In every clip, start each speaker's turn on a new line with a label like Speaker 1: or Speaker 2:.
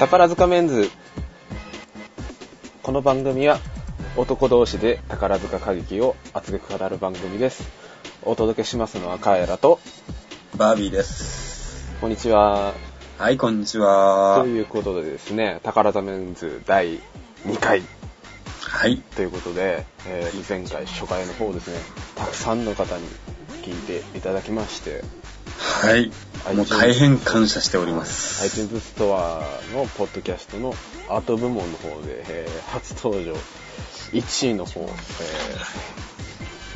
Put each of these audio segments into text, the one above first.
Speaker 1: 宝塚メンズこの番組は男同士で宝塚歌劇を熱く語る番組ですお届けしますのはカエラと
Speaker 2: バービーです。
Speaker 1: こんにちは
Speaker 2: はい、こんにちは
Speaker 1: と。いうことでですね宝塚メンズ第2回
Speaker 2: はい。
Speaker 1: ということで、えー前回初回の方ですねたくさんの方に聞いていただきまして
Speaker 2: はい。もう大変感謝しております。
Speaker 1: iTunes ストアのポッドキャストのアート部門の方で、えー初登場1位の方、えー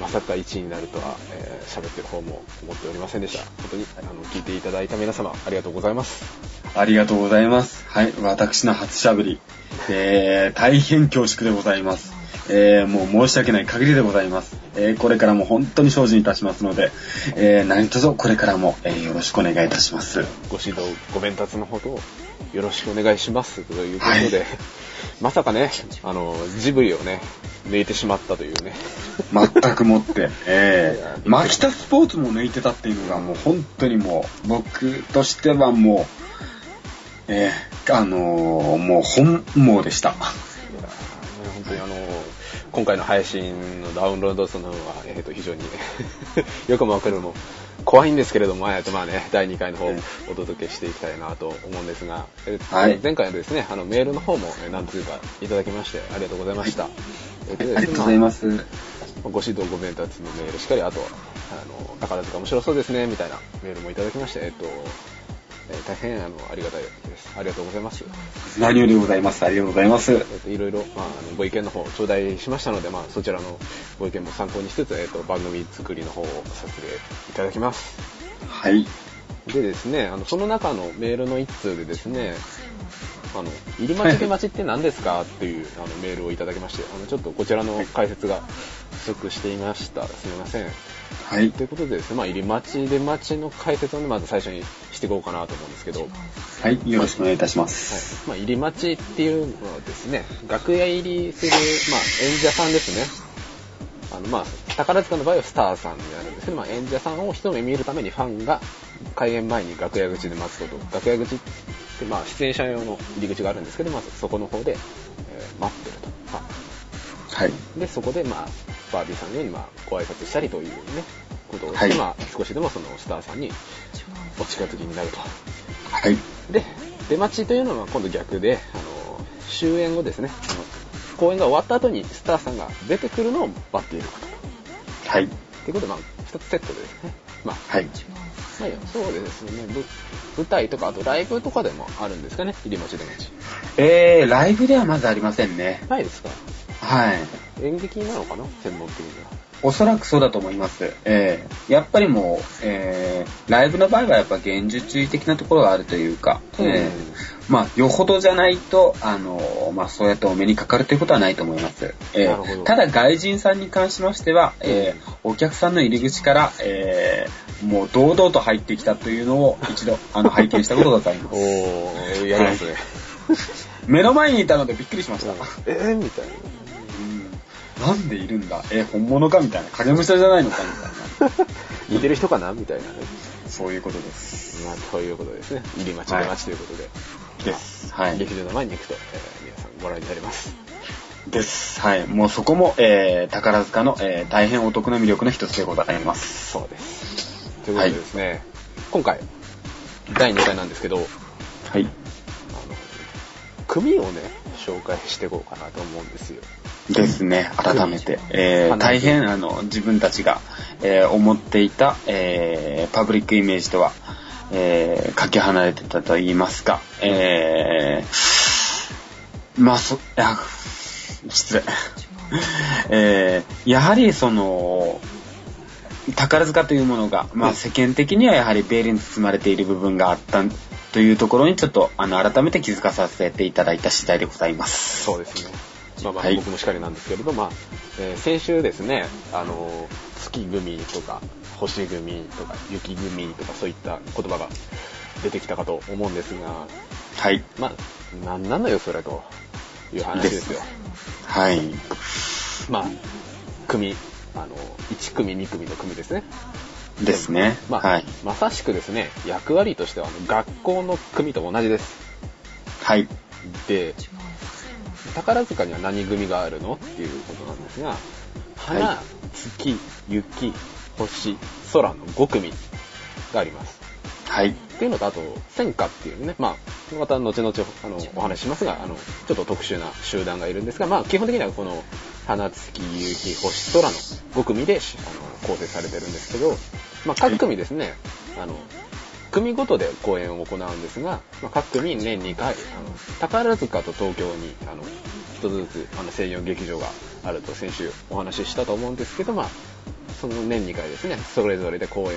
Speaker 1: まさか1位になるとはえー喋、ってる方も思っておりませんでした本当にあの聞いていただいた皆様ありがとうございます
Speaker 2: ありがとうございます。はい、私の初しゃべり。えー、大変恐縮でございます。えー、もう申し訳ない限りでございます。えー、これからも本当に精進いたしますので、えー、何卒これからも、えー、よろしくお願いいたします。
Speaker 1: ご指導ご鞭達のほどよろしくお願いしますということで、まさかねあのジブリをね抜いてしまったというね
Speaker 2: 全くもって、えー、マキタスポーツも抜いてたっていうのがもう本当にもう、僕としてはもう、えー、あのーもう本望でした。
Speaker 1: 今回の配信のダウンロード数の方は、えー、と非常に ねよくもわかるのも怖いんですけれども、えーとまあね、第2回の方
Speaker 2: うん
Speaker 1: お届けしていきたいなと思うんですが、えー
Speaker 2: はい。
Speaker 1: 前回のですねあのメールの方もえー何通かいただきましてありがとうございました、えー
Speaker 2: ありがとうございます。
Speaker 1: まあご指導ご鞭達のメールしっかりあとあの宝塚面白そうですねみたいなメールもいただきまして、えっとえー大変あのありがたいですありがとうございます
Speaker 2: 何よりございます。ありがとうございます
Speaker 1: え。っと、いろいろ、まあ、あのご意見の方頂戴しましたので、まあ、そちらのご意見も参考にしつつ、えっと、番組作りの方をさせていただきます。
Speaker 2: はい。
Speaker 1: でですね、あの、その中のメールの一通でですね、あの、入り待ち出待ちって何ですかっていうあのメールをいただきまして、あの、ちょっとこちらの解説が不足していました。すみません。
Speaker 2: はい。
Speaker 1: ということでですね、まあ、入り待ち出待ちの解説をね、まず最初にしていこうかなと思うんですけど、
Speaker 2: はい。よろしくお願いいたしま
Speaker 1: はい
Speaker 2: す。
Speaker 1: まあ、入り待ちっていうのはですね、楽屋入りする、まあ、演者さんですね。あの、まあ、宝塚の場合はスターさんになるんですけど、まあ、演者さんを一目見るためにファンが開演前に楽屋口で待つこと。楽屋口って、まあ、出演者用の入り口があるんですけど、まずそこの方で、えー待ってると。
Speaker 2: はい。
Speaker 1: で、そこで、まあ、バービーさんのように、まあ、ご挨拶したりというね、ことをして、
Speaker 2: はい
Speaker 1: まあ、少しでもそのスターさんにお近づきになると。
Speaker 2: はい。
Speaker 1: で、出待ちというのは今度逆で、あの、終演後ですね、あの公演が終わった後にスターさんが出てくるのを待っていること。
Speaker 2: はい。
Speaker 1: ということで、まあ、一つセットでですね。まあ、
Speaker 2: はい。
Speaker 1: まあ、そうですね、ぶ舞台とか、あとライブとかでもあるんですかね、入り待ち出待ち。
Speaker 2: えー、ライブではまずありませんね。
Speaker 1: ないですか？
Speaker 2: はい。
Speaker 1: 演劇なのかな？専門的には。
Speaker 2: おそらくそうだと思います。えー、やっぱりもう、えー、ライブの場合はやっぱ現実的なところがあるというか、えー、まあ、よほどじゃないと、あの、まあ、そうやってお目にかかるということはないと思います。えー、ただ外人さんに関しましては、えー、お客さんの入り口から、えー、もう堂々と入ってきたというのを一度、あの、拝見したことがございま
Speaker 1: お
Speaker 2: す。
Speaker 1: ー、やりますね。
Speaker 2: 目の前にいたのでびっくりしました。
Speaker 1: えー、みたいな。
Speaker 2: うんなんでいるんだ？えー、本物かみたいな。影武者じゃないのかみたいな。
Speaker 1: 似てる人かなみたいなね。
Speaker 2: そういうことです。
Speaker 1: まあ、ということでですね。入り待ち出待ちということで。
Speaker 2: です。はい。
Speaker 1: 劇場の前に行くと、えー皆さんご覧になります。
Speaker 2: です。はい。もうそこも、えー、宝塚の、えー、大変お得な魅力の一つでございます。
Speaker 1: そうです。ということでですね、今回、第2回なんですけど、あの、
Speaker 2: はい。
Speaker 1: 組をね、紹介していこうかなと思うんですよ。
Speaker 2: ですね。改めて。えー、大変、あの、自分たちが、えー、思っていた、えー、パブリックイメージとは、えー、かけ離れてたと言いますか、えー、まあ、そ、いや、失礼。えー、やはりその、宝塚というものが、まあ世間的にはやはりベールに包まれている部分があったというところにちょっとあの改めて気づかさせていただいた次第でございます。
Speaker 1: そうですね。まあまあ、
Speaker 2: はい
Speaker 1: 僕もしかりなんですけれど、まあ、えー先週ですね、あの、月組とか、星組とか、雪組とか、そういった言葉が出てきたかと思うんですが、
Speaker 2: はい。
Speaker 1: まあ、なんなのよ、それという話ですよ。
Speaker 2: はい。
Speaker 1: まあ、組、あの、1組、2組の組ですね。
Speaker 2: ですね。
Speaker 1: まあ、
Speaker 2: はい。
Speaker 1: まさしくですね、役割としては学校の組と同じです。
Speaker 2: はい。
Speaker 1: で、宝塚には何組があるのっていうことなんですが、花、
Speaker 2: はい
Speaker 1: 月、雪、星、空の5組があります。
Speaker 2: はい。
Speaker 1: っていうのと、あと、戦火っていうね、まあ、また後々あのお話ししますが、あの、ちょっと特殊な集団がいるんですが、まあ、基本的にはこの、花、月、雪、星、空の5組でしあの構成されてるんですけど、まあ、各組ですね、あの、組ごとで公演を行うんですが、まあ、各組年2回、あの、宝塚と東京に、あの、一つずつ、あの、専用劇場があると先週お話ししたと思うんですけど、まあ、その年2回ですね、それぞれで公演を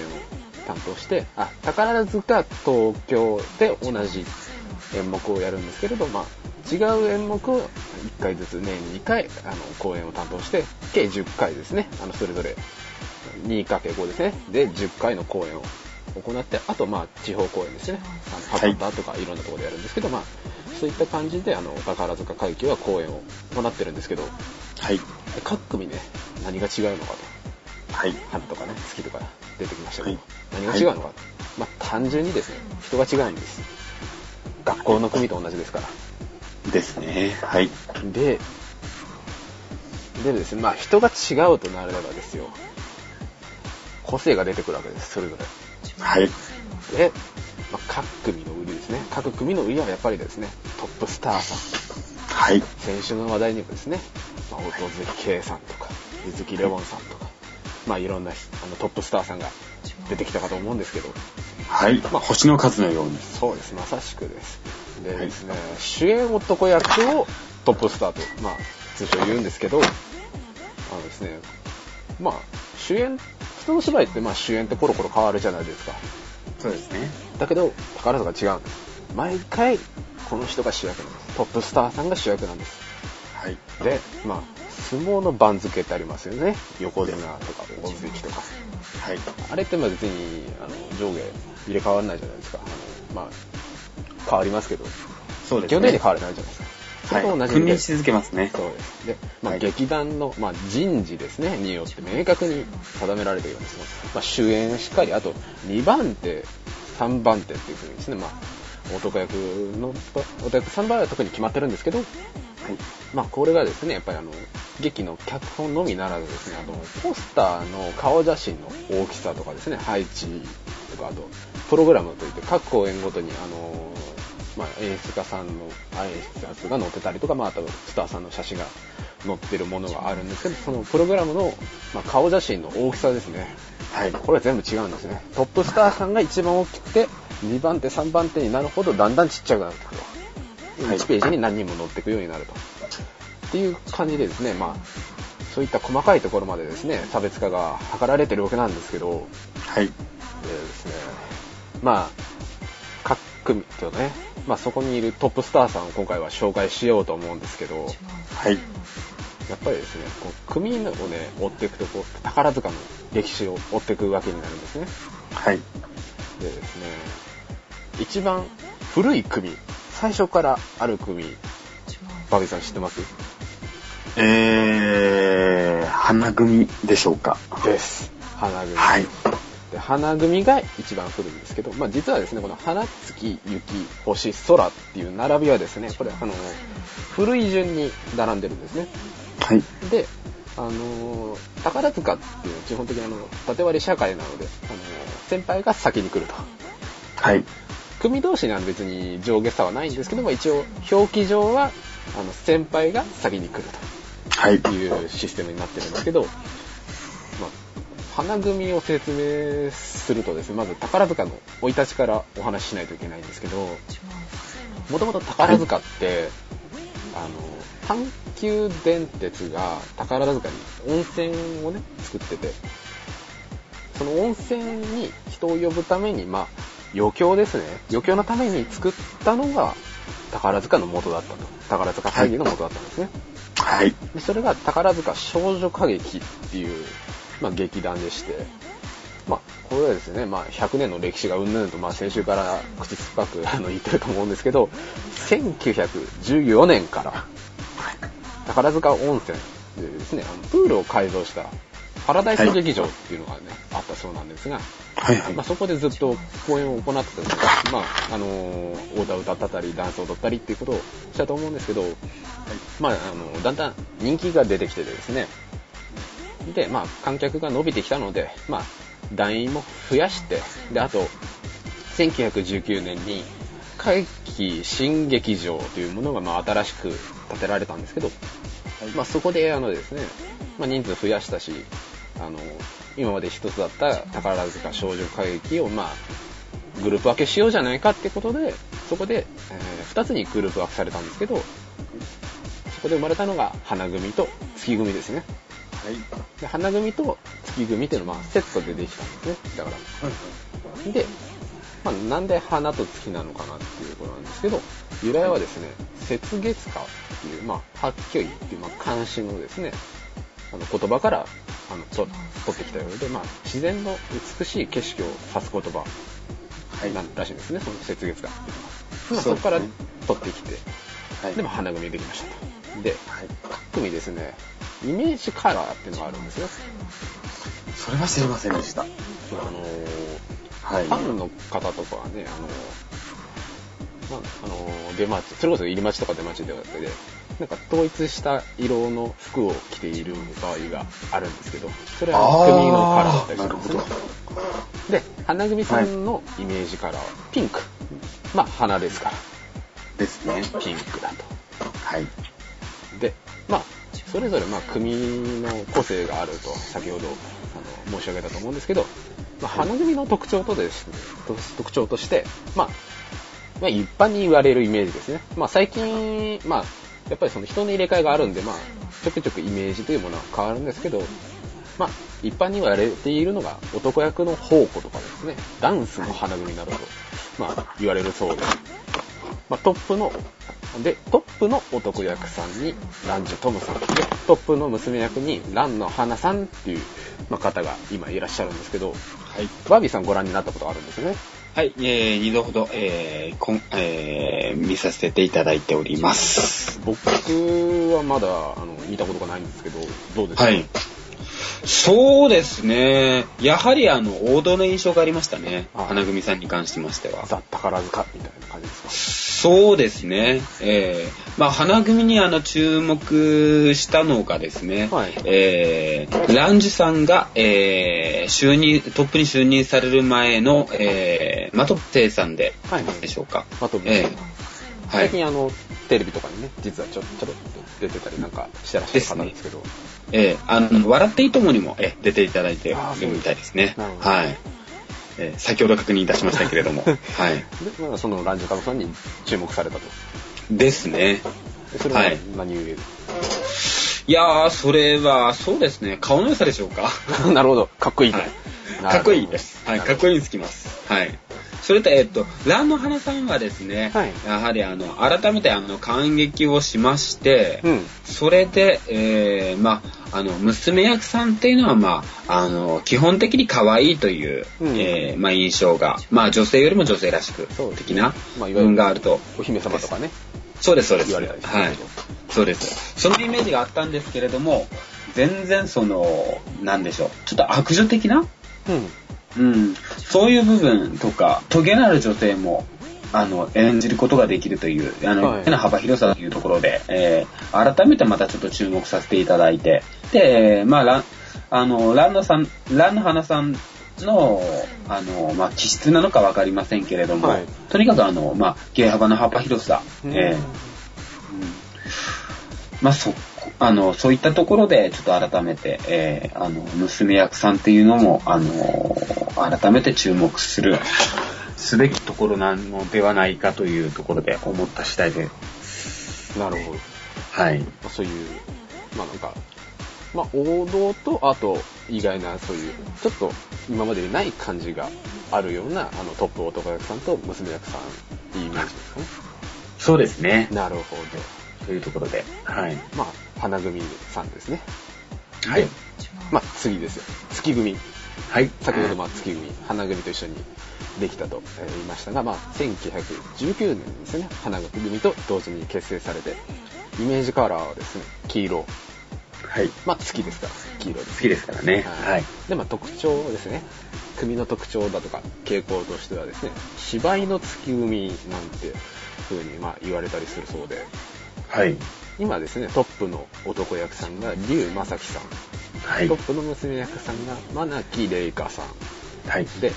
Speaker 1: 担当して、あ、宝塚、東京で同じ演目をやるんですけれど、まあ、違う演目を1回ずつ年2回、あの、公演を担当して、計10回ですね、あの、それぞれ 2×5 ですね、で、10回の公演を行って、あと、まあ、地方公演ですね、あの、
Speaker 2: はい
Speaker 1: 博多とかいろんなところでやるんですけど、まあ、そういった感じで、あの、宝塚会議は公演を行ってるんですけど、
Speaker 2: はい。
Speaker 1: 各組ね、何が違うのかと。
Speaker 2: はい。
Speaker 1: 花とかね、月とか出てきましたけど、
Speaker 2: はい
Speaker 1: 何が違うのか、まあ単純にですね、人が違うんです。学校の組と同じですから。
Speaker 2: ですね。はい。
Speaker 1: で、でですね、まあ人が違うとなればですよ、個性が出てくるわけです、それぞ
Speaker 2: はい。
Speaker 1: れ。で、まあ、各組の売りですね。各組の売りはやっぱりですね、トップスターさん。
Speaker 2: はい。
Speaker 1: 先週の話題にもですね、まあ、音月圭さんとか、水木レモンさんとか、まあいろんなあのトップスターさんが出てきたかと思うんですけど、
Speaker 2: はい。
Speaker 1: まあ
Speaker 2: 星の数のように。
Speaker 1: そうです、まさしくです。で
Speaker 2: はい
Speaker 1: ですね、主演男役をトップスターと、まあ、通称言うんですけど、あのですね、まあ、主演、普通の芝居って、まあ、主演ってコロコロ変わるじゃないですか。
Speaker 2: そうですね。
Speaker 1: だけど、宝塚は違うんです。毎回、この人が主役なんです。トップスターさんが主役なんです。
Speaker 2: はい。
Speaker 1: で、まあ、相撲の番付ってありますよね。横綱とか、大関とか。
Speaker 2: はい。
Speaker 1: あれってまあ別にあの上下入れ替わらないじゃないですか。あのまあ、変わりますけど、
Speaker 2: そうですね。
Speaker 1: 基本的に変わらないじゃないですか。それと
Speaker 2: はい。
Speaker 1: 同じで、
Speaker 2: 君臨し続けますね。
Speaker 1: そうです。で、まあ、
Speaker 2: はい
Speaker 1: 劇団の、まあ、人事ですね、によって明確に定められているんですよ。まあ、主演しっかり、あと、2番手、3番手っていうふうにですね、まあ、男役の、男役3番は特に決まってるんですけど、まあ、これがですね、やっぱりあの、劇の脚本のみならずですね、あの、ポスターの顔写真の大きさとかですね、配置とか、あと、プログラムといって、各公演ごとに、あの、まあ、演出家さんの演出が載ってたりとか、まあ、あと、スターさんの写真が載ってるものがあるんですけど、そのプログラムの、まあ、顔写真の大きさですね。
Speaker 2: はい。
Speaker 1: これは全部違うんですね。トップスターさんが一番大きくて、2番手、3番手になるほどだんだんちっちゃくなってくると。
Speaker 2: はい
Speaker 1: 1ページに何人も載っていくようになると。っていう感じでですね、まあ、そういった細かいところまでですね、差別化が図られてるわけなんですけど、
Speaker 2: はい。
Speaker 1: でですね、まあ、各組とね、まあそこにいるトップスターさんを今回は紹介しようと思うんですけど、
Speaker 2: はい。
Speaker 1: やっぱりですね、こう組をね、追っていくと、こう、宝塚の歴史を追っていくわけになるんですね。
Speaker 2: はい。
Speaker 1: でですね、一番古い組、最初からある組、バビさん知ってます？
Speaker 2: えー、花組でしょうか。
Speaker 1: です。花組。
Speaker 2: はい。
Speaker 1: で花組が一番古いんですけど、まあ、実はですね、この花、月、雪、星、空っていう並びはですね、これ、あの、古い順に並んでるんですね。
Speaker 2: はい。
Speaker 1: で、あのー宝塚っていうのは基本的にあの、縦割り社会なので、あのー先輩が先に来ると。
Speaker 2: はい。
Speaker 1: 組同士には別に上下差はないんですけども、一応、表記上は、あの、先輩が先に来る
Speaker 2: はい。
Speaker 1: というシステムになってるんですけど、まあ、花組を説明するとですね、まず宝塚の生い立ちからお話ししないといけないんですけど、もともと宝塚って、あの、阪急電鉄が宝塚に温泉をね、作ってて、その温泉に人を呼ぶために、まあ、余興ですね。余興のために作ったのが宝塚の元だったと。宝塚会議の元だったんですね。
Speaker 2: はい。
Speaker 1: でそれが宝塚少女歌劇っていう、まあ、劇団でして、まあ、これはですね、まあ、100年の歴史がうんぬんと、まあ、先週から口酸っぱくあの言ってると思うんですけど、1914年から、宝塚温泉でですね、あのプールを改造したパラダイス劇場っていうのがね、あったそうなんですが、
Speaker 2: はいはい。
Speaker 1: まあ、そこでずっと公演を行ってたんですが、まあ、あのー、歌を歌ったり、ダンスを踊ったりっていうことをしたと思うんですけど、まあ、あの、だんだん人気が出てきててですね、で、まあ、観客が伸びてきたので、まあ、団員も増やして、で、あと、1919年に、会期新劇場というものが、まあ、新しく建てられたんですけど、まあ、そこで、あのですね、まあ、人数増やしたし、あの、今まで一つだった宝塚少女歌劇を、まあ、グループ分けしようじゃないかってことで、そこで、えー二つにグループ分けされたんですけど、そこで生まれたのが花組と月組ですね。
Speaker 2: はい。
Speaker 1: で花組と月組っていうのはまあセットでできたんですね。だから。で、まあ、なんで花と月なのかなっていうところなんですけど、由来はですね、雪月花っていう、まあ、八虚意っていう、まあ、漢詩のですね、あの言葉からあのと取ってきたようで、まあ、自然の美しい景色を指す言葉なんらしいんですね、その雪月花っていうのは。まあ、そこから取ってきて、
Speaker 2: はい。
Speaker 1: でも花組できましたと。で、
Speaker 2: はい。
Speaker 1: 各組ですね、イメージカラーっていうのがあるんですよ。
Speaker 2: それは知りませんでした。
Speaker 1: あの
Speaker 2: はい。
Speaker 1: ファンの方とかはね、あの、まあ、あの、出待ち、それこそ入り待ちとか出待ちではなくて、なんか統一した色の服を着ている場合があるんですけど、それは組のカラーだったりするんですね
Speaker 2: なるほ。
Speaker 1: で、花組さんのイメージカラーはピンク。まあ、花ですから、
Speaker 2: ですね。
Speaker 1: ピンクだと。
Speaker 2: はい。
Speaker 1: で、まあ、それぞれまあ組の個性があると先ほどあの申し上げたと思うんですけど、まあ、花組の特徴とですね、特徴として、まあ、まあ、一般に言われるイメージですね。まあ、最近、まあ、やっぱりその人の入れ替えがあるんで、まあ、ちょくちょくイメージというものは変わるんですけど、まあ、一般に言われているのが男役の宝庫とかですね、ダンスの花組などと、まあ、言われるそうで、まあ、トップの、で、トップの男役さんに、ランジュトムさん。で、トップの娘役に、ランの花さんっていう、まあ、方が今いらっしゃるんですけど、
Speaker 2: はい。
Speaker 1: バービーさんご覧になったことあるんですよね？
Speaker 2: はい、えー、二度ほど、えー、こん、えー、見させていただいております。
Speaker 1: 僕はまだ、あの、見たことがないんですけど、どうですか？
Speaker 2: はい。そうですね。やはりあの、王道の印象がありましたね。
Speaker 1: はい
Speaker 2: 花組さんに関しましては。
Speaker 1: ザ・宝塚みたいな感じですか？
Speaker 2: そうですね。えー、まあ、花組にあの、注目したのがですね、
Speaker 1: はい
Speaker 2: えー、ランジュさんが、えー、就任、トップに就任される前の、えー、マトプイさんで、
Speaker 1: はい
Speaker 2: でしょうか。
Speaker 1: あと、
Speaker 2: えーはい。
Speaker 1: 最近あの、テレビとかにね、実はちょちょろっと出てたりなんかしてらっしゃる方なんですけど、
Speaker 2: えー、あの、笑っていいともにも、えー出ていただいてるみたいですね。
Speaker 1: なるほど
Speaker 2: はい。えー先ほど確認いたしましたけれども。はい。
Speaker 1: で、まあ、そのランジュカムさんに注目されたと。
Speaker 2: ですね。
Speaker 1: でそれは
Speaker 2: はい
Speaker 1: 何故？で、
Speaker 2: いやー、それは、そうですね。顔の良さでしょうか？
Speaker 1: なるほど、かっこいいと。
Speaker 2: はいかっこいいです。はい、かっこいいにつきます。はい。それと、えっと、ランの花さんはですね、
Speaker 1: はい
Speaker 2: やはりあの、改めてあの、感激をしまして、
Speaker 1: うん。
Speaker 2: それで、えー、まあ、あの、娘役さんっていうのは、まあ、あの、基本的に可愛いという、
Speaker 1: うん
Speaker 2: えーまあ、印象が、まあ、女性よりも女性らしく的な
Speaker 1: ま
Speaker 2: 部分があると。
Speaker 1: お姫様とかね。
Speaker 2: そうです、そうです。
Speaker 1: 言われたりする
Speaker 2: はい。そうです。そのイメージがあったんですけれども、全然その、なんでしょう。ちょっと悪女的な
Speaker 1: うん。
Speaker 2: うん。そういう部分とか、トゲのある女性も、あの、演じることができるという、あの、
Speaker 1: はい。
Speaker 2: 手の幅広さというところで、えー改めてまたちょっと注目させていただいて、で、まあ、ラン、あの、ランのさん、ランの花さんの、あの、まあ、気質なのかわかりませんけれども、
Speaker 1: はい。
Speaker 2: とにかくあの、まあ、芸幅の幅広さ、
Speaker 1: うん。
Speaker 2: えーうん。まあ、そ、あの、そういったところで、ちょっと改めて、えーあの、娘役さんっていうのも、あの、改めて注目する、すべきところなのではないかというところで思った次第で、
Speaker 1: なるほど。
Speaker 2: はい。
Speaker 1: まあ、そういう、まあなんか、まあ王道と、あと意外なそういう、ちょっと今までにない感じがあるような、あのトップ男役さんと娘役さんいうイメージですかね。
Speaker 2: そうですね。
Speaker 1: なるほ
Speaker 2: というところで、はい。
Speaker 1: ど。まあ、花組さんですね。
Speaker 2: はい。
Speaker 1: まあ次ですよ。月組。
Speaker 2: はい。
Speaker 1: 先ほどまあ月組、花組と一緒にできたとえー言いましたが、まあ1919年ですね、花組と同時に結成されて、イメージカラーはですね、黄色。
Speaker 2: はい。
Speaker 1: まあ月ですから、黄色です。
Speaker 2: 好きですからね。はい。
Speaker 1: で、まあ特徴ですね。組の特徴だとか傾向としてはですね、芝居の月組なんて風にまあ言われたりするそうで、
Speaker 2: はい。
Speaker 1: 今ですね、トップの男役さんが竜正樹さん、
Speaker 2: はい
Speaker 1: トッ。プの娘役さんが真木玲香さん、
Speaker 2: はい。
Speaker 1: で、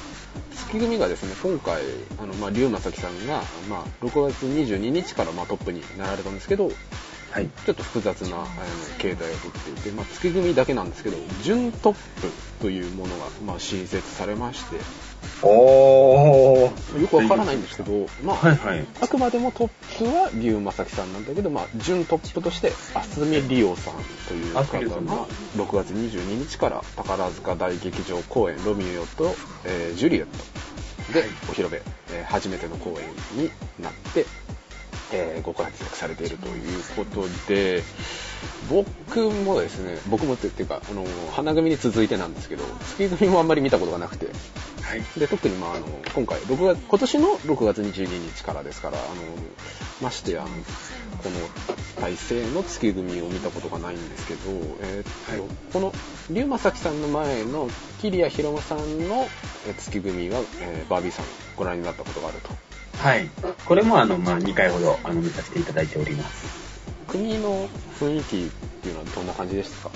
Speaker 1: 月組がですね、今回、あの、まあ、龍正樹さんが、まあ、6月22日から、まあ、トップになられたんですけど、
Speaker 2: はい。
Speaker 1: ちょっと複雑な、あの、形態をとっていて、まあ、月組だけなんですけど、準トップというものが、まあ、新設されまして、
Speaker 2: おー。
Speaker 1: よくわからないんですけど、まあ、
Speaker 2: はいはい。
Speaker 1: あくまでもトップは龍正樹さんなんだけど、まあ、準トップとして、渥美里央さんという方が、6月22日から宝塚大劇場公演、ロミオと、えージュリエットでお披露目、えー初めての公演になって、えーご活躍されているということで、僕もですね、僕もってっていうか、あの、花組に続いてなんですけど、月組もあんまり見たことがなくて、
Speaker 2: はい。
Speaker 1: で特にまああの今回6月今年の6月22日からですからあのましてやこの体制の月組を見たことがないんですけど、えーっと
Speaker 2: はい
Speaker 1: この龍正樹さんの前の桐谷博夢さんのえー月組は、えーバービーさんご覧になったことがあると
Speaker 2: はい。これもあの、まあ、2回ほど、あの、見させていただいております。
Speaker 1: 組の雰囲気っていうのはどんな感じでしたか？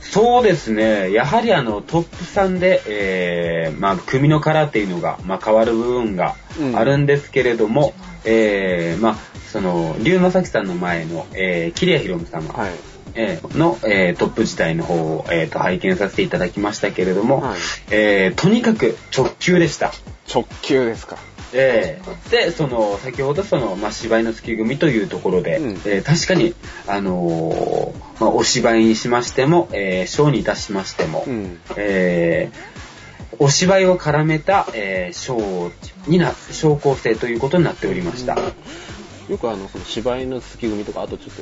Speaker 2: そうですね。やはりあの、トップ3で、えー、まあ、組のカラーっていうのが、まあ、変わる部分があるんですけれども、えー、まあ、その、龍正樹さんの前の、えー、桐谷博夢様、
Speaker 1: はい
Speaker 2: えーの、えートップ時代の方を、えーと拝見させていただきましたけれども、
Speaker 1: はい
Speaker 2: えーとにかく直球でした。
Speaker 1: 直球ですか
Speaker 2: えーで、その、先ほどその、まあ、芝居の月組というところで、
Speaker 1: うん。
Speaker 2: えー確かに、あのーまあ、お芝居にしましても、えーショーにいたしましても、
Speaker 1: うん。
Speaker 2: えーお芝居を絡めた、えーショーにな、ショー構成ということになっておりました。
Speaker 1: よくあのその芝居の月組とかあとちょっ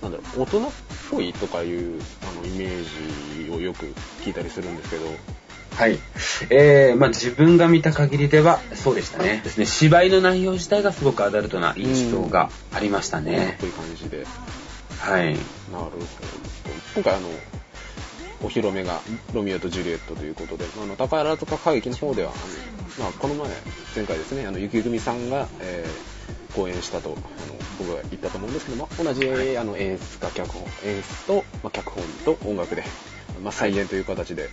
Speaker 1: となんだろう大人っぽいとかいうあのイメージをよく聞いたりするんですけど
Speaker 2: はい。えー、まあ自分が見た限りでは、そうでしたね。ですね。芝居の内容自体がすごくアダルトな印象がありましたね。
Speaker 1: こいい感じで
Speaker 2: はい。
Speaker 1: なるほど今回あのお披露目がロミオとジュリエットということであの宝塚歌劇の方ではあの、まあ、この前前回ですねあの雪組さんが、えー公演したとあの僕が言ったと思うんですけども同じ、あの演出家脚本演出と、まあ、脚本と音楽で、まあ、再演という形で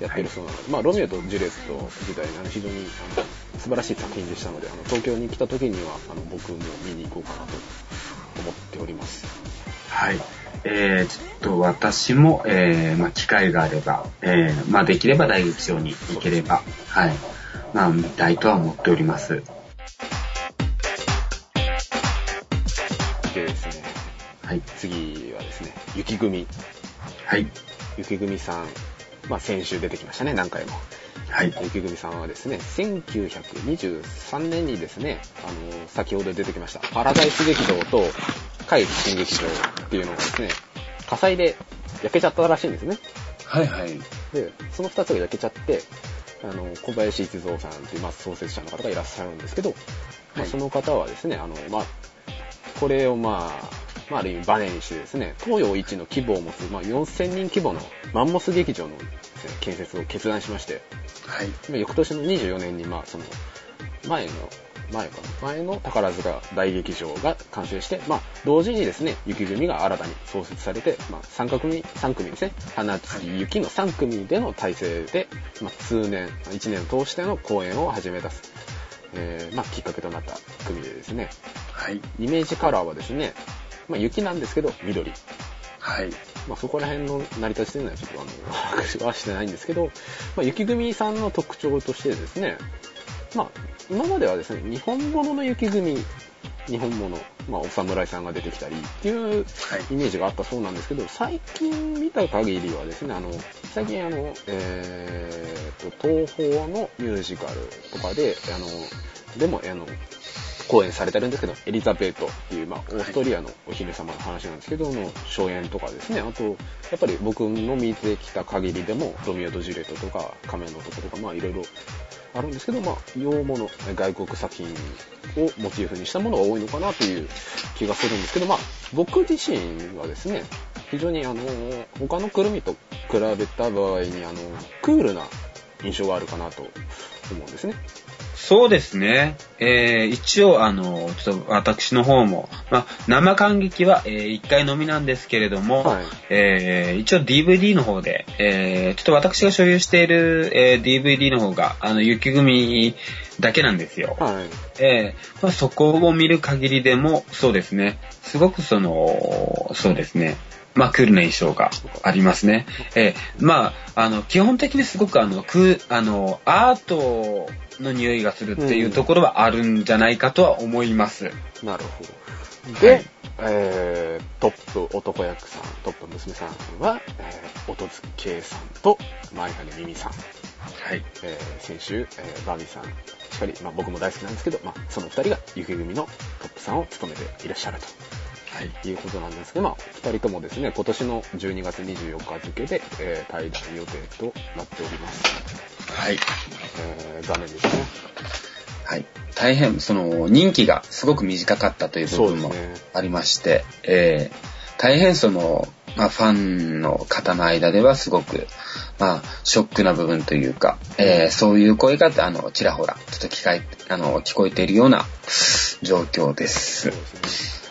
Speaker 1: やってるそうなので、まあ、ロミオとジュリエット自体あの非常にあの素晴らしい作品でしたのであの東京に来た時にはあの僕も見に行こうかなと思っております
Speaker 2: はい。えー、ちょっと私も、えー、まあ機会があれば、えー、まあできれば大劇場に行ければ、はい。まあ見たいとは思っております。
Speaker 1: でですね
Speaker 2: はい。
Speaker 1: 次はですね雪組
Speaker 2: はい。
Speaker 1: 雪組さん、まあ、先週出てきましたね何回も
Speaker 2: はい。
Speaker 1: 雪組さんはですね1923年にですねあの先ほど出てきましたパラダイス劇場と怪奇新劇場っていうのがですね火災で焼けちゃったらしいんですね
Speaker 2: はいはい。
Speaker 1: でその2つが焼けちゃってあの小林一三さんっていう、まあ、創設者の方がいらっしゃるんですけど、まあ、
Speaker 2: はい
Speaker 1: その方はですねあの、まあ、これをまあ、まあ、ある意味バネにしてですね東洋一の規模を持つ、まあ、4000人規模のマンモス劇場のね、建設を決断しまして
Speaker 2: はい。
Speaker 1: まあ翌年の24年にまあその前の前かな？前の宝塚大劇場が完成して、まあ、同時にですね雪組が新たに創設されて、まあ、3組3組ですね花月雪の3組での体制で、まあ、数年1年を通しての公演を始めた、えーまあ、きっかけとなった組でですね
Speaker 2: はい。
Speaker 1: イメージカラーはですね、まあ、雪なんですけど緑
Speaker 2: はい。
Speaker 1: まあ、そこら辺の成り立ちというのはちょっとあの、把握はしてないんですけど、まあ、雪組さんの特徴としてですね、まあ、今まではですね、日本物の雪組、日本物、まあ、お侍さんが出てきたりっていうイメージがあったそうなんですけど、最近見た限りはですね、あの、最近あの、えーと、東宝のミュージカルとかで、あの、でも、あの、公演されてるんですけど、エリザベートっていう、まあ、オーストリアのお姫様の話なんですけども、初演とかですね、あと、やっぱり僕の見てきた限りでも、ロミオとジュレットとか、仮面の男とか、まあ、いろいろあるんですけど、まあ、洋物、外国作品をモチーフにしたものが多いのかなという気がするんですけど、まあ、僕自身はですね、非常にあの、他のくるみと比べた場合に、あの、クールな印象があるかなと思うんですね。
Speaker 2: そうですね。えー、一応、あの、ちょっと私の方も、まあ、生感激は、えー、1回のみなんですけれども、はい、えー、一応 DVD の方で、えー、ちょっと私が所有している、えー、DVD の方が、あの、雪組だけなんですよ。はい、えー、まあ、そこを見る限りでも、そうですね。すごくその、そうですね。まあ、クールな印象がありますね。えー、まあ、あの、基本的にすごくあの、クあの、アートの匂いがするっていうところはあるんじゃないかとは思います。
Speaker 1: うん、なるほど。で、はい、えー、トップ男役さん、トップ娘さんは、えー、音月圭さんと、前羽美美さん。はい。えー、先週、えー、バービーさん、しっかり、まあ僕も大好きなんですけど、まあその二人が雪組のトップさんを務めていらっしゃると。はい、いうことなんですけど、まあ、二人ともですね、今年の12月24日付で、えー、対談予定となっております。はい。えー、残念ですね。
Speaker 2: はい。大変、その、任期がすごく短かったという部分もありまして、ね、えー、大変その、まあ、ファンの方の間ではすごく、まあ、ショックな部分というか、えー、そういう声が、あの、ちらほら、ちょっと聞かあの、聞こえているような状況です。そうですね。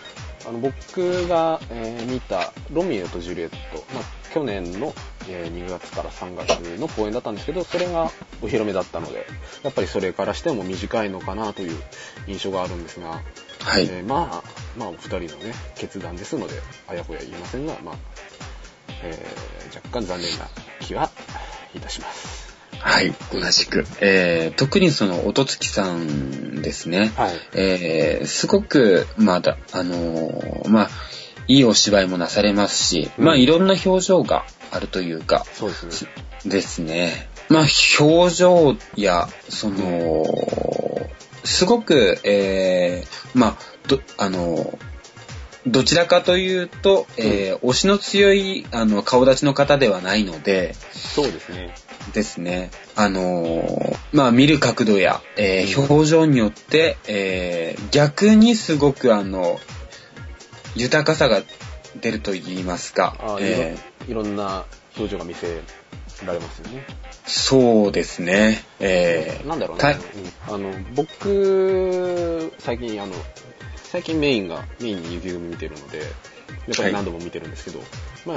Speaker 1: あの僕が、えー、見た「ロミオとジュリエット」まあ、去年の、えー、2月から3月の公演だったんですけどそれがお披露目だったのでやっぱりそれからしても短いのかなという印象があるんですが、はいえー、まあまあお二人のね決断ですのであやふや言いませんが、まあえー、若干残念な気はいたします。
Speaker 2: はい、同じく。えー、特にその、音月さんですね。はい。えー、すごく、まだ、あのー、まあ、いいお芝居もなされますし、うん、まあ、いろんな表情があるというか、
Speaker 1: そうですね。
Speaker 2: ですね。まあ、表情や、その、うん、すごく、えー、まあ、ど、あのどちらかというと、えー、推しの強い、あの、顔立ちの方ではないので、
Speaker 1: そうですね。
Speaker 2: ですね。あのー、まあ見る角度や、えー、表情によって、えー、逆にすごくあの、豊かさが出ると言いますか。
Speaker 1: えー、いろんな表情が見せられますよね。
Speaker 2: そうですね。え
Speaker 1: ー、なんだろうね。あの、僕、最近あの、最近メインが、メインに雪組見てるので、やっぱり何度も見てるんですけど、は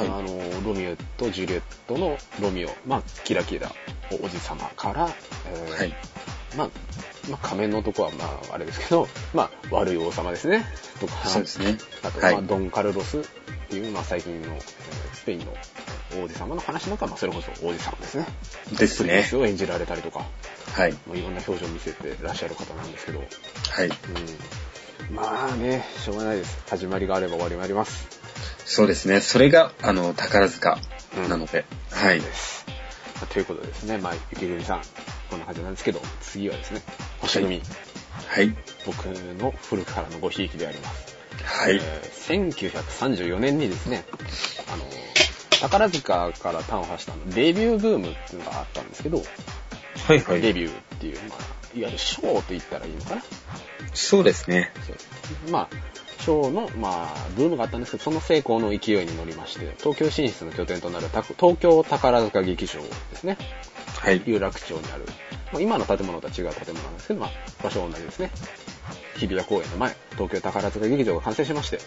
Speaker 1: い、まあ、あの、ロミオとジュリエットのロミオ、まあ、キラキラおじ様から、えー、はい、まあ、まあ、仮面の男は、まあ、あれですけど、まあ、悪い王様ですね。とか、
Speaker 2: そうですね。
Speaker 1: あと、まあ、ドン・カルロスっていう、まあ、最近の、えー、スペインの王子様の話なんか、まあ、それこそ王子様ですね。
Speaker 2: ですね。
Speaker 1: プリを演じられたりとか、
Speaker 2: はい。
Speaker 1: まあ、いろんな表情を見せてらっしゃる方なんですけど、
Speaker 2: はい。うん
Speaker 1: まあね、しょうがないです。始まりがあれば終わりもあります。
Speaker 2: そうですね。それが、あの、宝塚なので。うん、はい。
Speaker 1: ということでですね、まあ、雪組さん、こんな感じなんですけど、次はですね、星組。
Speaker 2: はい。
Speaker 1: 僕の古くからのごひいきであります。
Speaker 2: はい。え
Speaker 1: ー、1934年にですね、あの、宝塚から端を発したデビューブームっていうのがあったんですけど、
Speaker 2: はいはい。
Speaker 1: デビューっていう、まあ、いわゆるショーと言ったらいいのかな。
Speaker 2: そうですね。
Speaker 1: まあ、ショーの、まあ、ブームがあったんですけど、その成功の勢いに乗りまして、東京進出の拠点となる東京宝塚劇場ですね。はい。有楽町にある、まあ、今の建物とは違う建物なんですけど、まあ、場所は同じですね。日比谷公園の前、東京宝塚劇場が完成しまして、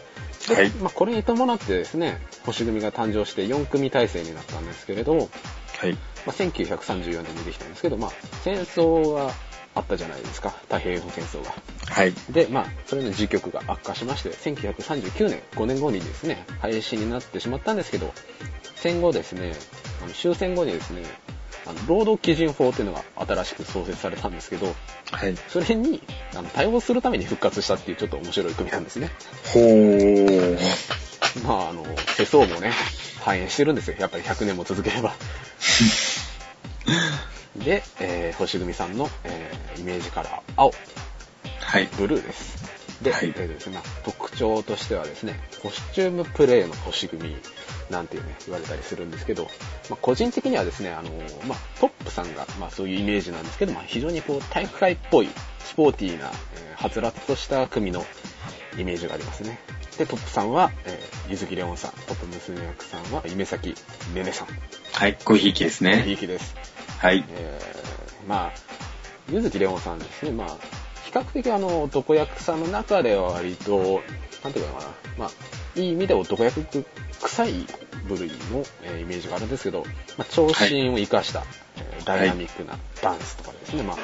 Speaker 1: はい。まあ、これに伴ってですね、星組が誕生して4組体制になったんですけれど、はい。まあ、1934年にできたんですけど、まあ、戦争があったじゃないですか。太平洋戦争が。
Speaker 2: はい。
Speaker 1: で、まあ、それの時局が悪化しまして、1939年、5年後にですね、廃止になってしまったんですけど、戦後ですね、あの終戦後にですね、あの労働基準法っていうのが新しく創設されたんですけど、
Speaker 2: はい、
Speaker 1: それにあの対応するために復活したっていうちょっと面白い組なんですね。
Speaker 2: ほー。
Speaker 1: まあ、あの、世相もね、反映してるんですよ。やっぱり100年も続ければ。で、えー、星組さんの、えー、イメージカラー、青。
Speaker 2: はい。
Speaker 1: ブルーです。で、
Speaker 2: はい
Speaker 1: えーですねまあ特徴としてはですね、コスチュームプレイの星組なんていうね、言われたりするんですけど、まあ、個人的にはですね、あのまあ、トップさんが、まあ、そういうイメージなんですけど、まあ、非常にこう体育会っぽい、スポーティーな、えーはつらつとした組のイメージがありますね。で、トップさんは、えー、ゆずきレオンさん、トップ娘役さんは、夢咲ねねさん、
Speaker 2: はい、ごひいきですね。
Speaker 1: ひいきです。
Speaker 2: はい。
Speaker 1: えーまあ、柚木レオンさんですね、まあ、比較的あの、男役さんの中では割と、なんていうのかな、まあ、いい意味で男役臭い部類の、えーイメージがあるんですけど、まあ、長身を生かした、えーダイナミックなダンスとかですね、まあ、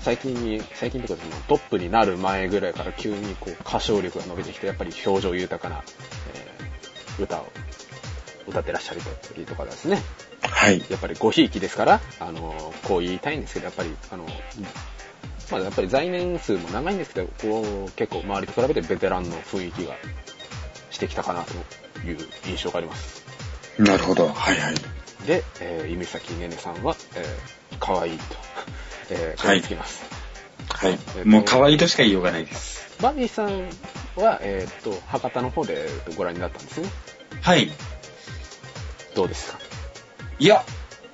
Speaker 1: 最近に、最近というかトップになる前ぐらいから急にこう歌唱力が伸びてきて、やっぱり表情豊かな、えー歌を歌ってらっしゃる時とかですね、
Speaker 2: はい。
Speaker 1: やっぱりごひいきですから、あの、こう言いたいんですけど、やっぱり、あの、まあやっぱり在年数も長いんですけど、こう、結構周りと比べてベテランの雰囲気がしてきたかなという印象があります。
Speaker 2: なるほど。はいはい。
Speaker 1: で、えー、弓崎ねねさんは、えー、可愛いと、えー、
Speaker 2: はい
Speaker 1: これつきます。
Speaker 2: はい。もう可愛いとしか言いようがないです。
Speaker 1: バービーさんは、えーっと、博多の方でご覧になったんですね。
Speaker 2: はい。
Speaker 1: どうですか？
Speaker 2: いや、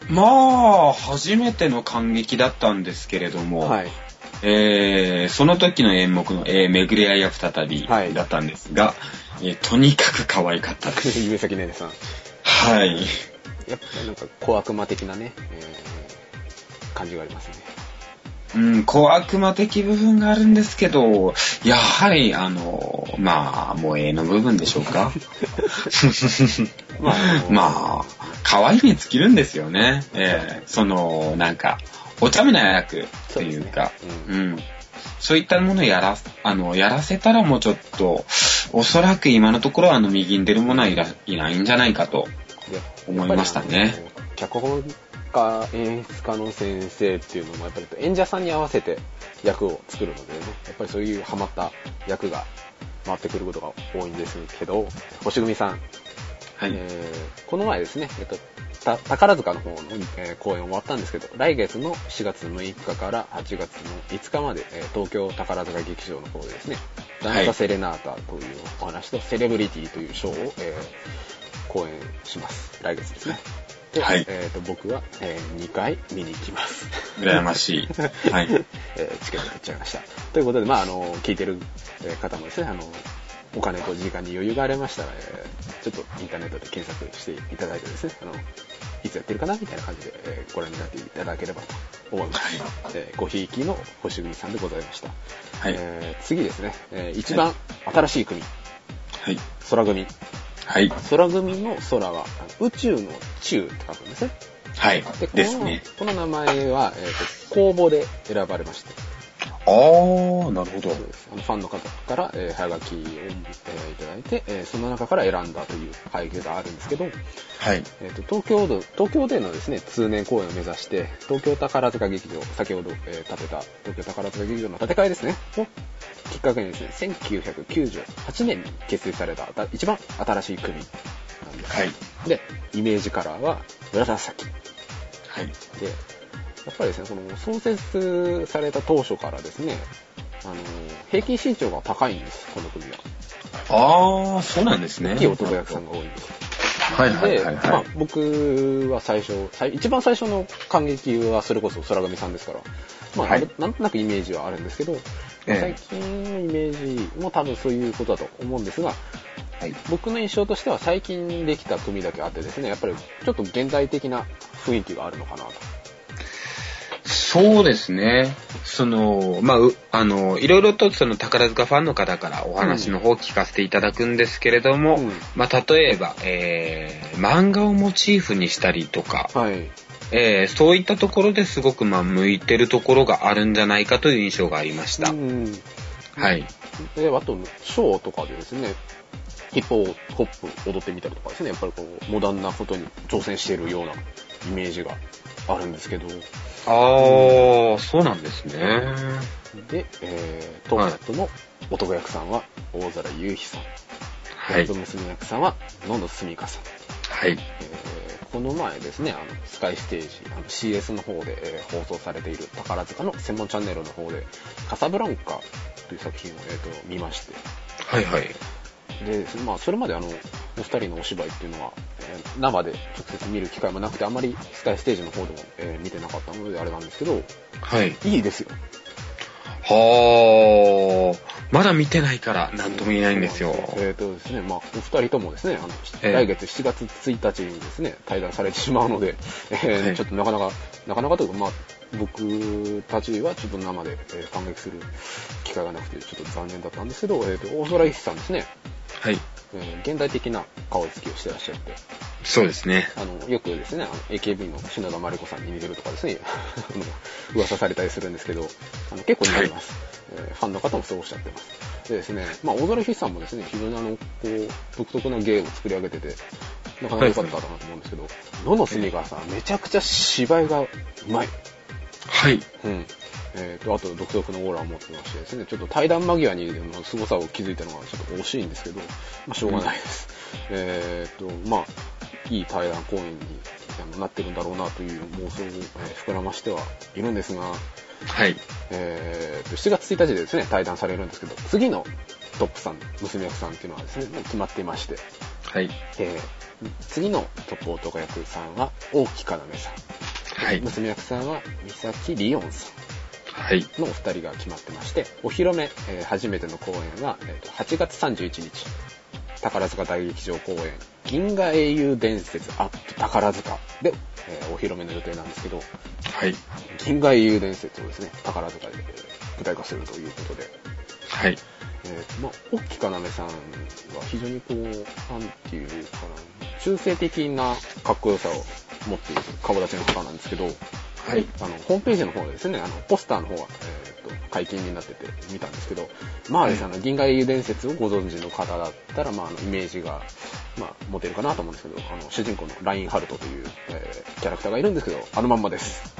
Speaker 2: まあ、初めての感激だったんですけれども、
Speaker 1: はい。
Speaker 2: えーその時の演目の、えー巡り合いは再び
Speaker 1: はい
Speaker 2: だったんですが、えーとにかく可愛かったです。
Speaker 1: 弓崎ねねさん。
Speaker 2: はい。
Speaker 1: やっぱりなんか小悪魔的なね、えー感じがありますね。
Speaker 2: うん、小悪魔的部分があるんですけど、やはり、あの、まあ、萌えの部分でしょうか。
Speaker 1: まあ
Speaker 2: まあ、可愛いに尽きるんですよね。えーその、なんか、お茶目な役というか、
Speaker 1: そう
Speaker 2: ん。そういったものをやら、あの、やらせたらもうちょっと、おそらく今のところはあの、右に出るものはいらいないんじゃないかと。
Speaker 1: で
Speaker 2: 思いましたね
Speaker 1: 脚本家、演出家の先生っていうのも、やっぱり演者さんに合わせて役を作るのでね、やっぱりそういうハマった役が回ってくることが多いんですけど、星組さん、
Speaker 2: はい。
Speaker 1: えーこの前ですね、えっと、た宝塚の方の、えー公演終わったんですけど、来月の4月6日から8月の5日まで、えー東京宝塚劇場の方でですね、ダンサセレナータというお話と、セレブリティというショーを、えー公演します。来月ですね。で、
Speaker 2: はい
Speaker 1: えーと僕は、え2回見に行きます。
Speaker 2: 羨ましい。はい。
Speaker 1: えーチケット取っちゃいました。ということで、まあ、あの、聞いてるえー方もですね、あの、お金と時間に余裕がありましたら、えーちょっとインターネットで検索していただいてですね、あの、いつやってるかなみたいな感じで、えーご覧になっていただければと思います。えーごひいきの星組さんでございました。
Speaker 2: はい。
Speaker 1: えー次ですね、えー一番新しい組、
Speaker 2: はい。
Speaker 1: 空組。
Speaker 2: はい。
Speaker 1: 空組の空は、宇宙の宙って書くんですね。
Speaker 2: はい。
Speaker 1: で、
Speaker 2: ですね。
Speaker 1: この名前は、えーと公募で選ばれまして、
Speaker 2: あー、なるほど。
Speaker 1: あのファンの方から、えー、早書きを、えーいただいて、えーその中から選んだという背景があるんですけど、
Speaker 2: はい。
Speaker 1: えーと東京で東京でのですね通年公演を目指して東京宝塚劇場先ほど、えー建てた東京宝塚劇場の建て替えですねをきっかけにですね1998年に結成された一番新しい組なんです、
Speaker 2: はい。
Speaker 1: でイメージカラーは紫
Speaker 2: はい。
Speaker 1: で、やっぱりですね、その創設された当初からですね、あの、平均身長が高いんです、この組は。
Speaker 2: あー、そうなんですね。
Speaker 1: 大きい男役さんが多いんです。
Speaker 2: はいはい
Speaker 1: で、
Speaker 2: はい
Speaker 1: まあ
Speaker 2: はい。、
Speaker 1: 僕は最初、最一番最初の感激はそれこそ空組さんですから、まあ、
Speaker 2: はい
Speaker 1: なんとなくイメージはあるんですけど、まあ
Speaker 2: ええ
Speaker 1: 最近のイメージも多分そういうことだと思うんですが、
Speaker 2: はい。
Speaker 1: 僕の印象としては最近できた組だけあってですね、やっぱりちょっと現代的な雰囲気があるのかなと。
Speaker 2: そうですね。その、まあ、うあの、いろいろとその宝塚ファンの方からお話の方を聞かせていただくんですけれども、
Speaker 1: うん
Speaker 2: まあ、例えば、えー、漫画をモチーフにしたりとか、
Speaker 1: はい。
Speaker 2: えー、そういったところですごく、まあ、向いてるところがあるんじゃないかという印象がありました。
Speaker 1: うん
Speaker 2: はい。
Speaker 1: で、あと、ショーとかでですね、ヒップホップ踊ってみたりとかですね、やっぱりこう、モダンなことに挑戦しているようなイメージがあるんですけど、
Speaker 2: あー、そうなんですね。
Speaker 1: で、えー、トーナットの男役さんは大空優飛さん、
Speaker 2: はい
Speaker 1: ヤ。娘役さんは野野すみかさん、
Speaker 2: はい。
Speaker 1: えーこの前ですね、あの、スカイステージ、あの CS の方で、えー放送されている宝塚の専門チャンネルの方で、カサブランカという作品を、えー、と見まして、
Speaker 2: はいはい。
Speaker 1: で、まあ、それまであの、お二人のお芝居っていうのは、えー生で直接見る機会もなくて、あんまりスカイステージの方でも、えー見てなかったのであれなんですけど、
Speaker 2: はい。
Speaker 1: いいですよ。
Speaker 2: はあ、まだ見てないから何とも言えないんですよ。
Speaker 1: えっ、とですね、まあ、お二人ともですね、あの、
Speaker 2: ええ
Speaker 1: 来月7月1日にですね、対談されてしまうので、えー
Speaker 2: はい
Speaker 1: ちょっとなかなか、なかなかというか、まあ、僕たちはちょっと生で、えー感激する機会がなくて、ちょっと残念だったんですけど、えっ、と、大空一さんですね、
Speaker 2: はい。
Speaker 1: えー現代的な顔つきをしてらっしゃって、
Speaker 2: そうですね。
Speaker 1: あの、よくですね、AKB の篠田麻里子さんに似てるとかですね、噂されたりするんですけど、あの結構似てます、えーファンの方もそうおっしゃってます。でですね、まあ、大空筆さんもですね、非常にあの、こう、独特な芸を作り上げてて、なかなか良かったかなと思うんですけど、野野住川さん、めちゃくちゃ芝居がうまい。
Speaker 2: はい。
Speaker 1: うん。えっ、と、あと独特のオーラを持ってましてですね、ちょっと対談間際にでも凄さを気づいたのがちょっと惜しいんですけど、まあ、しょうがないです。えっ、と、まあ、いい対談公演にあのなってるんだろうなという妄想を、えー膨らましてはいるんですが、
Speaker 2: はい。
Speaker 1: えーと、7月1日でですね、対談されるんですけど、次のトップさん、娘役さんっていうのはですね、もう決まっていまして、
Speaker 2: はい。
Speaker 1: えー次のトップ男役さんは大木かなめさん。
Speaker 2: はい。
Speaker 1: 娘役さんは三崎リオンさん。
Speaker 2: はい。
Speaker 1: のお二人が決まってまして、お披露目、えー初めての公演は、えーと8月31日、宝塚大劇場公演、銀河英雄伝説アップ宝塚で、えーお披露目の予定なんですけど、
Speaker 2: はい。
Speaker 1: 銀河英雄伝説をですね、宝塚で、えー舞台化するということで、
Speaker 2: はい。
Speaker 1: えーまあ、大木かなめさんは非常にこう、なんていうかな、中性的なかっこよさを持っている顔立ちの方なんですけど、
Speaker 2: はい。
Speaker 1: あの、ホームページの方でですね、あの、ポスターの方が、えー、と、解禁になってて見たんですけど、まあですね、あの、銀河英雄伝説をご存知の方だったら、まあ、あの、イメージが、まあ、持てるかなと思うんですけど、あの、主人公のラインハルトという、えーキャラクターがいるんですけど、あのまんまです。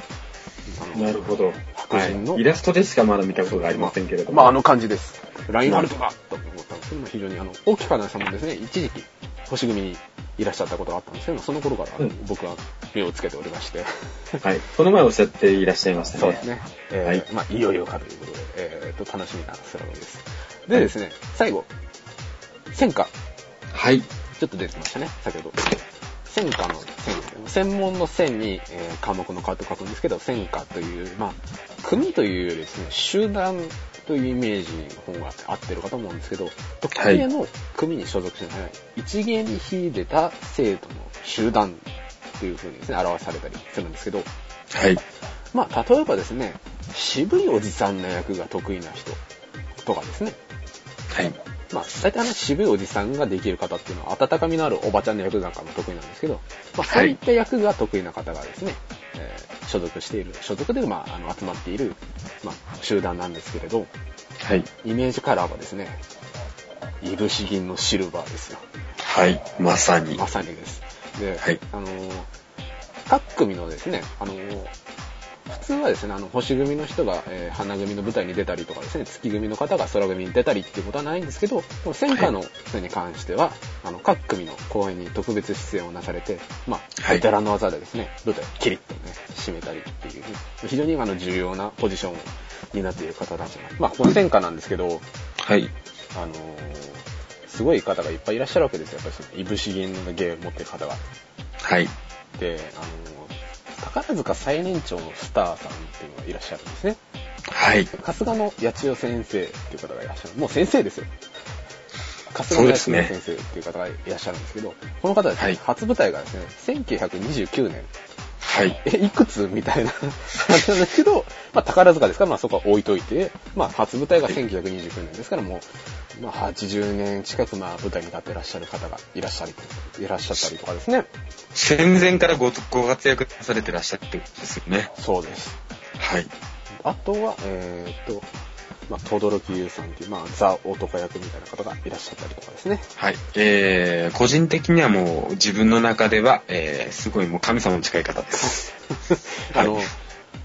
Speaker 1: あの
Speaker 2: なるほど。
Speaker 1: 白人の
Speaker 2: はいイラストでしかまだ見たことがありませんけれども。
Speaker 1: まあ、あの感じです。ラインハルトだと思ったんですけど、まあ非常にあの、大木かなさんもですね、一時期、星組にいらっしゃったことがあったんですけど、その頃から
Speaker 2: うん
Speaker 1: 僕は目をつけておりまして、
Speaker 2: はい。この前おっしゃっていらっしゃいましたね。
Speaker 1: そうですね。えー
Speaker 2: はい
Speaker 1: まあ、いよいよかということで、えー、と、楽しみなスラムです。でですね、最後、戦歌。
Speaker 2: はい。
Speaker 1: ちょっと出てきましたね、先ほど。戦歌の戦ですね。専門の戦に、えー科目の科と書くんですけど、戦歌という、まあ、組というよりですね、集団というイメージの方が合ってるかと思うんですけど、特定の組に所属してない、一芸に秀でた生徒の集団という風にですね、表されたりするんですけど、
Speaker 2: はい。
Speaker 1: まあ、例えばですね、渋いおじさんの役が得意な人とかですね、
Speaker 2: はい。
Speaker 1: まあ、大体あの渋いおじさんができる方っていうのは、温かみのあるおばちゃんの役なんかも得意なんですけど、まあ、そういった役が得意な方がですね、えー所属している、所属で、まあ、あの集まっている、まあ、集団なんですけれど、
Speaker 2: はい。
Speaker 1: イメージカラーはですね、いぶし銀のシルバーですよ。
Speaker 2: はい。まさに。
Speaker 1: まさにです。で、
Speaker 2: はい
Speaker 1: あのー各組のですね、あのー普通はですね、あの、星組の人が、えー花組の舞台に出たりとかですね、月組の方が空組に出たりっていうことはないんですけど、戦火の人に関しては、あの、各組の公演に特別出演をなされて、まあ、
Speaker 2: はい
Speaker 1: ベテランの技でですね、舞台をキリッとね、締めたりっていう、非常にあの、重要なポジションを担っている方なんじゃないまあ、この戦火なんですけど、
Speaker 2: はい。
Speaker 1: あのーすごい方がいっぱいいらっしゃるわけですよ。やっぱりその、いぶし銀の芸を持ってる方が。
Speaker 2: はい。
Speaker 1: で、あのー宝塚最年長のスターさんっていうのがいらっしゃるんですね。
Speaker 2: はい。
Speaker 1: 春日野八千代先生っていう方がいらっしゃる。もう先生ですよ。春日野八千代先生っていう方がいらっしゃるんですけど、この方はですね、
Speaker 2: はい
Speaker 1: 初舞台がですね、1929年。
Speaker 2: はい。
Speaker 1: え、いくつみたいな話なんですけど、まあ宝塚ですから、まあそこは置いといて、まあ初舞台が1929年ですから、もう、まあ80年近くまあ舞台に立ってらっしゃる方がいらっしゃる、いらっしゃったりとかですね。
Speaker 2: 戦前からごご活躍されてらっしゃるってことですよね。
Speaker 1: そうです。
Speaker 2: はい。
Speaker 1: あとは、えーっと、まあ、轟優さんっていう、まあ、ザ男役みたいな方がいらっしゃったりとかですね。
Speaker 2: はい。えー、個人的にはもう自分の中では、えー、すごいもう神様に近い方です。
Speaker 1: あの、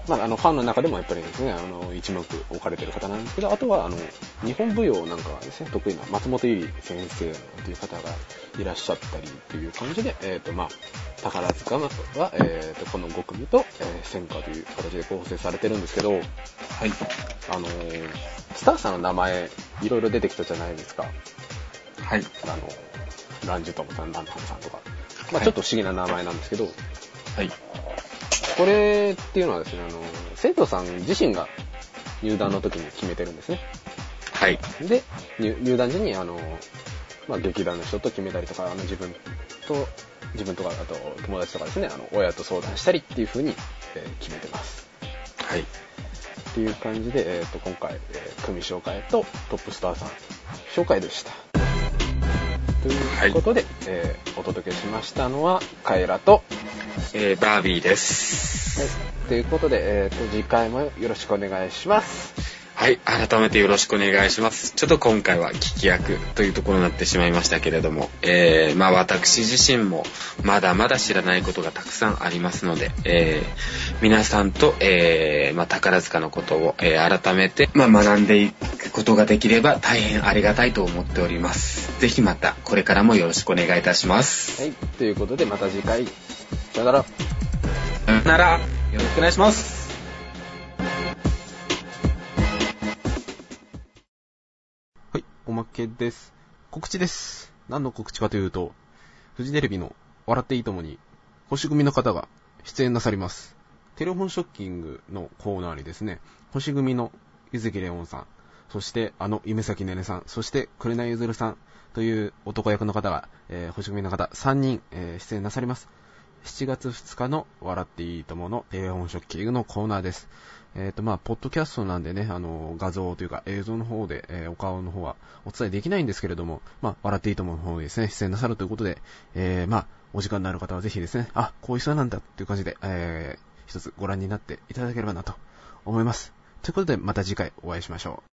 Speaker 1: まあ、あの、ファンの中でもやっぱりですね、あの、一目置かれてる方なんですけど、あとは、あの、日本舞踊なんかはですね、得意な松本ゆり先生という方がいらっしゃったりっていう感じで、えっ、ー、と、まあ、宝塚は、えっ、ー、と、この5組と、えー、戦火という形で構成されてるんですけど、はい。あのスタッフさんの名前、いろいろ出てきたじゃないですか。
Speaker 2: はい。
Speaker 1: あの、ランジュトムさん、ラントムさんとか。まあ、ちょっと不思議な名前なんですけど、
Speaker 2: はい。
Speaker 1: これっていうのはですね、あの、生徒さん自身が入団の時に決めてるんですね。
Speaker 2: はい。
Speaker 1: で、入団時に、あの、まあ、劇団の人と決めたりとか、あの、自分と、自分とか、あと、友達とかですね、あの、親と相談したりっていう風に、えー、決めてます。
Speaker 2: はい。っ
Speaker 1: ていう感じで、えっ、ー、と、今回、えー、組紹介とトップスターさん紹介でした。ということで、はい、えー、お届けしましたのは、カエラと、
Speaker 2: えー、バービーです。
Speaker 1: はい。ということで、えっ、ー、と、次回もよろしくお願いします。
Speaker 2: はい、改めてよろしくお願いします。ちょっと今回は聞き役というところになってしまいましたけれども、えー、まあ私自身もまだまだ知らないことがたくさんありますので、えー、皆さんと、えー、まあ宝塚のことを、えー、改めて、まあ学んでいくことができれば大変ありがたいと思っております。ぜひまたこれからもよろしくお願いいたします。
Speaker 1: はい、ということでまた次回、さよなら。
Speaker 2: さよなら。よろしくお願いします。
Speaker 1: まけです。告知です。何の告知かというと、フジテレビの笑っていいともに、星組の方が出演なさります。テレフォンショッキングのコーナーにですね、星組のゆずきレオンさん、そしてあの夢咲ねねさん、そして紅ゆずるさんという男役の方が、えー、星組の方3人、えー、出演なさります。7月2日の笑っていいとものテレフォンショッキングのコーナーです。えっ、ー、と、まあ、ポッドキャストなんでね、あの、画像というか映像の方で、えー、お顔の方はお伝えできないんですけれども、まあ、笑っていいと思う方にですね、出演なさるということで、えー、まあ、お時間のある方はぜひですね、あ、こういう人なんだっていう感じで、えー、一つご覧になっていただければなと思います。ということで、また次回お会いしましょう。